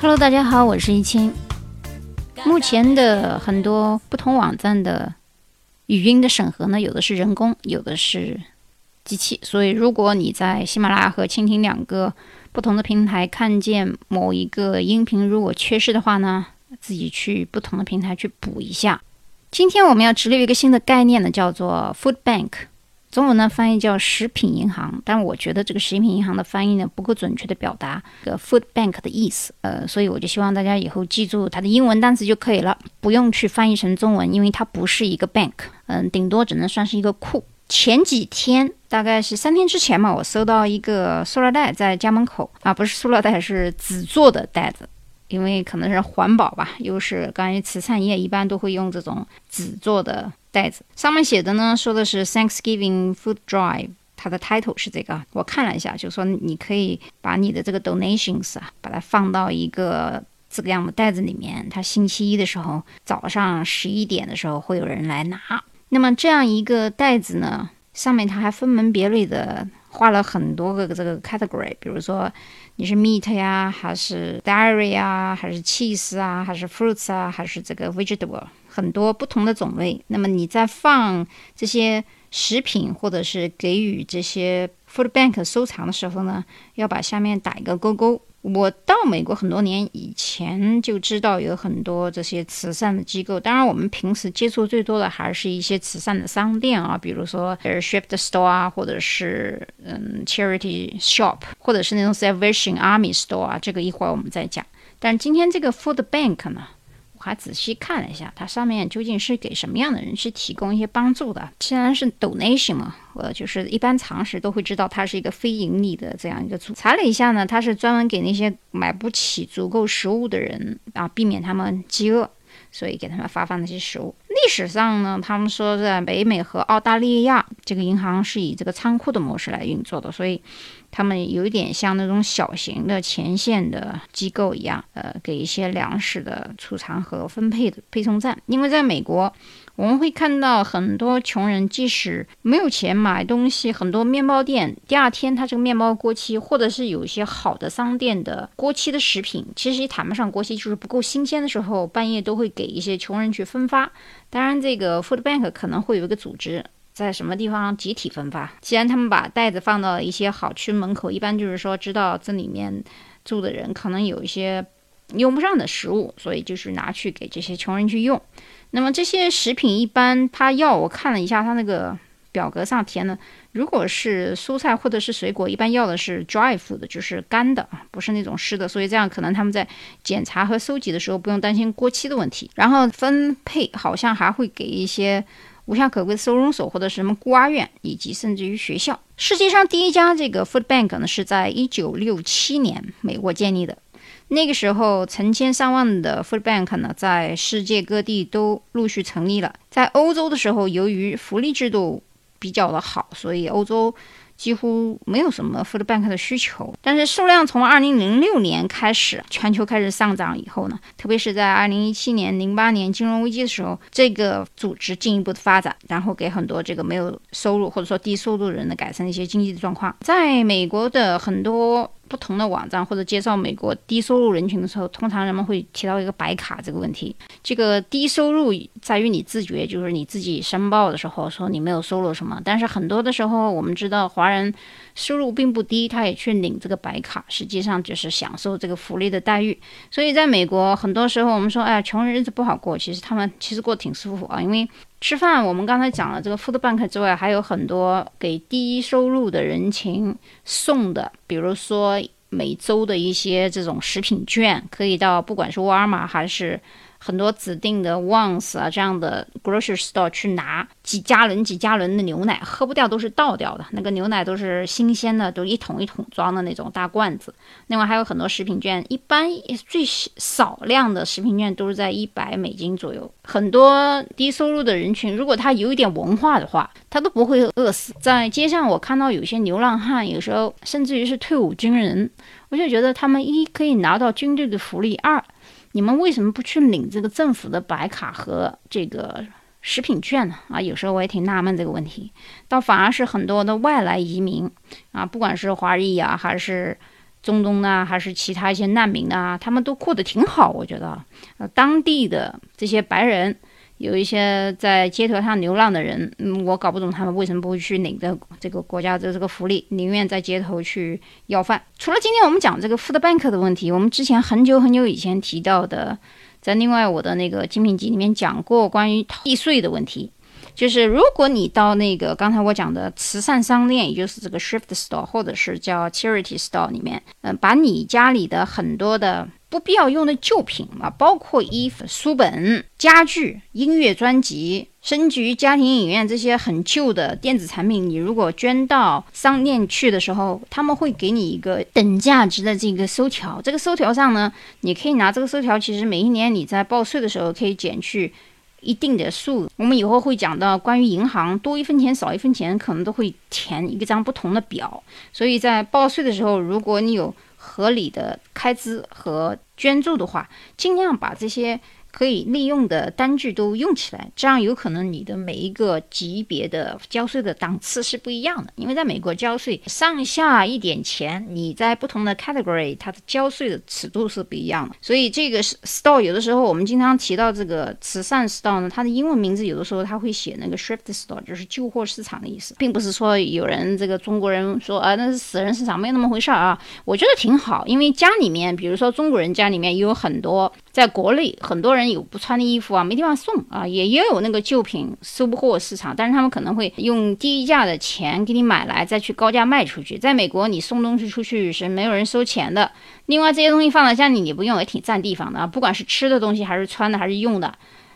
Hello，大家好，我是易清。目前的很多不同网站的语音的审核呢，有的是人工，有的是机器。所以，如果你在喜马拉雅和蜻蜓两个不同的平台看见某一个音频如果缺失的话呢，自己去不同的平台去补一下。今天我们要直立一个新的概念呢，叫做 Food Bank。中文呢翻译叫食品银行，但我觉得这个食品银行的翻译呢不够准确的表达这个 food bank 的意思，呃，所以我就希望大家以后记住它的英文单词就可以了，不用去翻译成中文，因为它不是一个 bank，嗯，顶多只能算是一个库。前几天大概是三天之前嘛，我收到一个塑料袋在家门口啊，不是塑料袋，是纸做的袋子。因为可能是环保吧，又是关于慈善业，一般都会用这种纸做的袋子。上面写的呢，说的是 Thanksgiving Food Drive，它的 title 是这个。我看了一下，就说你可以把你的这个 donations 啊，把它放到一个这个样的袋子里面。它星期一的时候早上十一点的时候会有人来拿。那么这样一个袋子呢，上面它还分门别类的。画了很多个这个 category，比如说你是 meat 呀，还是 dairy 啊，还是 cheese 啊，还是 fruits 啊，还是这个 vegetable，很多不同的种类。那么你在放这些食品或者是给予这些 food bank 收藏的时候呢，要把下面打一个勾勾。我到美国很多年以前就知道有很多这些慈善的机构，当然我们平时接触最多的还是一些慈善的商店啊，比如说 Shift Store 啊，或者是嗯 Charity Shop，或者是那种 Salvation Army Store 啊，这个一会儿我们再讲。但今天这个 Food Bank 呢？我还仔细看了一下，它上面究竟是给什么样的人去提供一些帮助的？既然是 donation 嘛，呃，就是一般常识都会知道它是一个非盈利的这样一个组。查了一下呢，它是专门给那些买不起足够食物的人啊，避免他们饥饿，所以给他们发放那些食物。历史上呢，他们说在北美和澳大利亚，这个银行是以这个仓库的模式来运作的，所以。他们有一点像那种小型的前线的机构一样，呃，给一些粮食的储藏和分配的配送站。因为在美国，我们会看到很多穷人即使没有钱买东西，很多面包店第二天他这个面包过期，或者是有一些好的商店的过期的食品，其实也谈不上过期，就是不够新鲜的时候，半夜都会给一些穷人去分发。当然，这个 Food Bank 可能会有一个组织。在什么地方集体分发？既然他们把袋子放到一些好区门口，一般就是说知道这里面住的人可能有一些用不上的食物，所以就是拿去给这些穷人去用。那么这些食品一般他要，我看了一下他那个表格上填的，如果是蔬菜或者是水果，一般要的是 dry food，就是干的啊，不是那种湿的。所以这样可能他们在检查和收集的时候不用担心过期的问题。然后分配好像还会给一些。无家可归的收容所或者什么孤儿院，以及甚至于学校。世界上第一家这个 food bank 呢，是在一九六七年美国建立的。那个时候，成千上万的 food bank 呢，在世界各地都陆续成立了。在欧洲的时候，由于福利制度比较的好，所以欧洲。几乎没有什么 food bank 的需求，但是数量从二零零六年开始，全球开始上涨以后呢，特别是在二零一七年、零八年金融危机的时候，这个组织进一步的发展，然后给很多这个没有收入或者说低收入人呢改善一些经济的状况。在美国的很多。不同的网站或者介绍美国低收入人群的时候，通常人们会提到一个白卡这个问题。这个低收入在于你自觉，就是你自己申报的时候说你没有收入什么。但是很多的时候，我们知道华人收入并不低，他也去领这个白卡，实际上就是享受这个福利的待遇。所以在美国，很多时候我们说，哎呀，穷人日子不好过，其实他们其实过得挺舒服啊，因为。吃饭，我们刚才讲了这个 food bank 之外，还有很多给低收入的人群送的，比如说每周的一些这种食品券，可以到不管是沃尔玛还是。很多指定的 Once 啊这样的 grocery store 去拿几加仑几加仑的牛奶，喝不掉都是倒掉的。那个牛奶都是新鲜的，都一桶一桶装的那种大罐子。另外还有很多食品券，一般最少量的食品券都是在一百美金左右。很多低收入的人群，如果他有一点文化的话，他都不会饿死。在街上我看到有些流浪汉，有时候甚至于是退伍军人，我就觉得他们一可以拿到军队的福利，二。你们为什么不去领这个政府的白卡和这个食品券呢？啊，有时候我也挺纳闷这个问题。倒反而是很多的外来移民啊，不管是华裔啊，还是中东啊，还是其他一些难民啊，他们都过得挺好，我觉得。呃，当地的这些白人。有一些在街头上流浪的人，嗯，我搞不懂他们为什么不会去领着这个国家的这个福利，宁愿在街头去要饭。除了今天我们讲这个 food bank 的问题，我们之前很久很久以前提到的，在另外我的那个精品集里面讲过关于避税的问题，就是如果你到那个刚才我讲的慈善商店，也就是这个 shift store 或者是叫 charity store 里面，嗯，把你家里的很多的。不必要用的旧品啊，包括衣服、书本、家具、音乐专辑，甚至于家庭影院这些很旧的电子产品，你如果捐到商店去的时候，他们会给你一个等价值的这个收条。这个收条上呢，你可以拿这个收条，其实每一年你在报税的时候可以减去一定的数。我们以后会讲到关于银行多一分钱少一分钱，可能都会填一张不同的表。所以在报税的时候，如果你有合理的开支和捐助的话，尽量把这些。可以利用的单据都用起来，这样有可能你的每一个级别的交税的档次是不一样的。因为在美国交税上下一点钱，你在不同的 category 它的交税的尺度是不一样的。所以这个 store 有的时候我们经常提到这个慈善 store 呢，它的英文名字有的时候它会写那个 shift store，就是旧货市场的意思，并不是说有人这个中国人说啊那是死人市场，没有那么回事儿啊。我觉得挺好，因为家里面，比如说中国人家里面有很多。在国内，很多人有不穿的衣服啊，没地方送啊，也也有那个旧品收不货市场，但是他们可能会用低价的钱给你买来，再去高价卖出去。在美国，你送东西出去是没有人收钱的。另外，这些东西放在家里你不用也挺占地方的啊，不管是吃的东西还是穿的还是用的。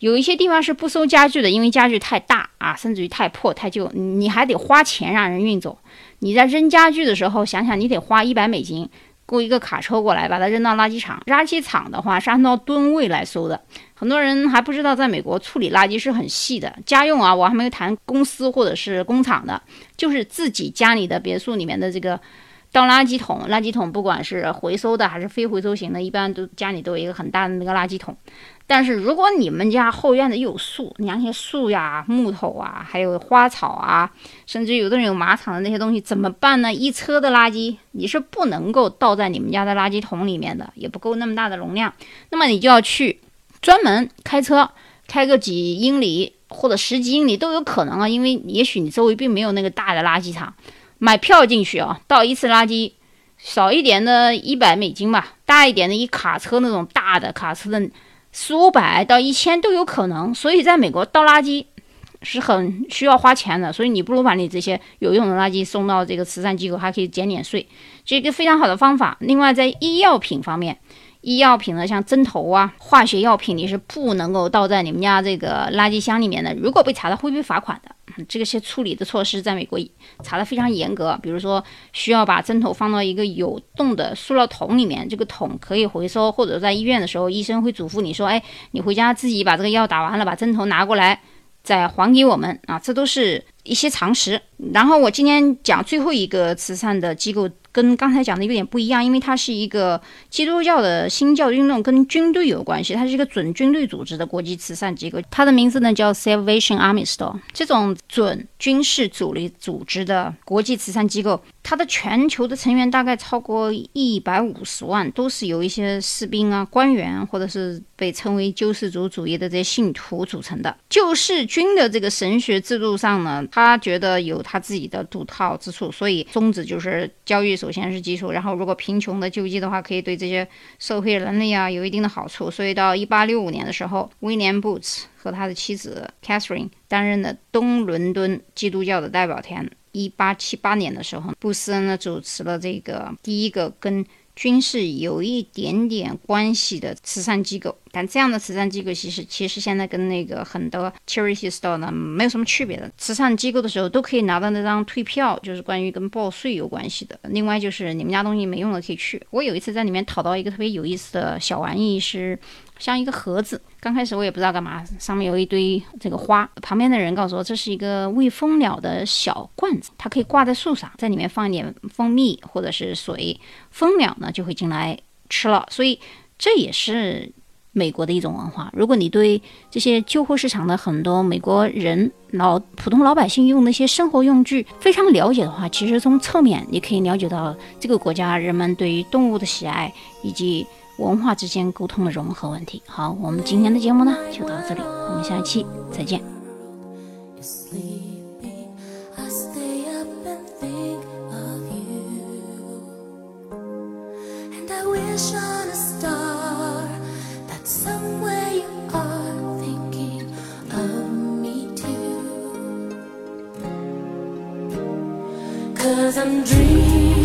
有一些地方是不收家具的，因为家具太大啊，甚至于太破太旧，你还得花钱让人运走。你在扔家具的时候，想想你得花一百美金。雇一个卡车过来，把它扔到垃圾场。垃圾场的话是按照吨位来收的。很多人还不知道，在美国处理垃圾是很细的。家用啊，我还没有谈公司或者是工厂的，就是自己家里的别墅里面的这个倒垃圾桶。垃圾桶不管是回收的还是非回收型的，一般都家里都有一个很大的那个垃圾桶。但是如果你们家后院子有树，你像些树呀、木头啊，还有花草啊，甚至有的人有马场的那些东西，怎么办呢？一车的垃圾你是不能够倒在你们家的垃圾桶里面的，也不够那么大的容量。那么你就要去专门开车开个几英里或者十几英里都有可能啊，因为也许你周围并没有那个大的垃圾场，买票进去啊，倒一次垃圾少一点的一百美金吧，大一点的一卡车那种大的卡车的。四五百到一千都有可能，所以在美国倒垃圾是很需要花钱的，所以你不如把你这些有用的垃圾送到这个慈善机构，还可以减点税，这一个非常好的方法。另外，在医药品方面，医药品呢，像针头啊、化学药品，你是不能够倒在你们家这个垃圾箱里面的，如果被查到会被罚款的。这些处理的措施在美国查的非常严格，比如说需要把针头放到一个有洞的塑料桶里面，这个桶可以回收，或者在医院的时候，医生会嘱咐你说，哎，你回家自己把这个药打完了，把针头拿过来再还给我们。啊，这都是一些常识。然后我今天讲最后一个慈善的机构。跟刚才讲的有点不一样，因为它是一个基督教的新教运动，跟军队有关系。它是一个准军队组织的国际慈善机构，它的名字呢叫 Salvation Army Store。这种准军事主力组织的国际慈善机构，它的全球的成员大概超过一百五十万，都是由一些士兵啊、官员，或者是被称为救世主主义的这些信徒组成的。救世军的这个神学制度上呢，他觉得有他自己的独套之处，所以宗旨就是教育。首先是基础，然后如果贫穷的救济的话，可以对这些社会人类啊有一定的好处。所以到一八六五年的时候，威廉布茨和他的妻子 Catherine 担任了东伦敦基督教的代表团。一八七八年的时候，布斯呢主持了这个第一个跟军事有一点点关系的慈善机构，但这样的慈善机构其实其实现在跟那个很多 charity store 呢没有什么区别的。慈善机构的时候都可以拿到那张退票，就是关于跟报税有关系的。另外就是你们家东西没用的可以去。我有一次在里面讨到一个特别有意思的小玩意，是。像一个盒子，刚开始我也不知道干嘛，上面有一堆这个花。旁边的人告诉我，这是一个喂蜂鸟的小罐子，它可以挂在树上，在里面放一点蜂蜜或者是水，蜂鸟呢就会进来吃了。所以这也是美国的一种文化。如果你对这些旧货市场的很多美国人老普通老百姓用的一些生活用具非常了解的话，其实从侧面你可以了解到这个国家人们对于动物的喜爱以及文化之间沟通的融合问题。好，我们今天的节目呢就到这里，我们下一期再见。Cause I'm dreaming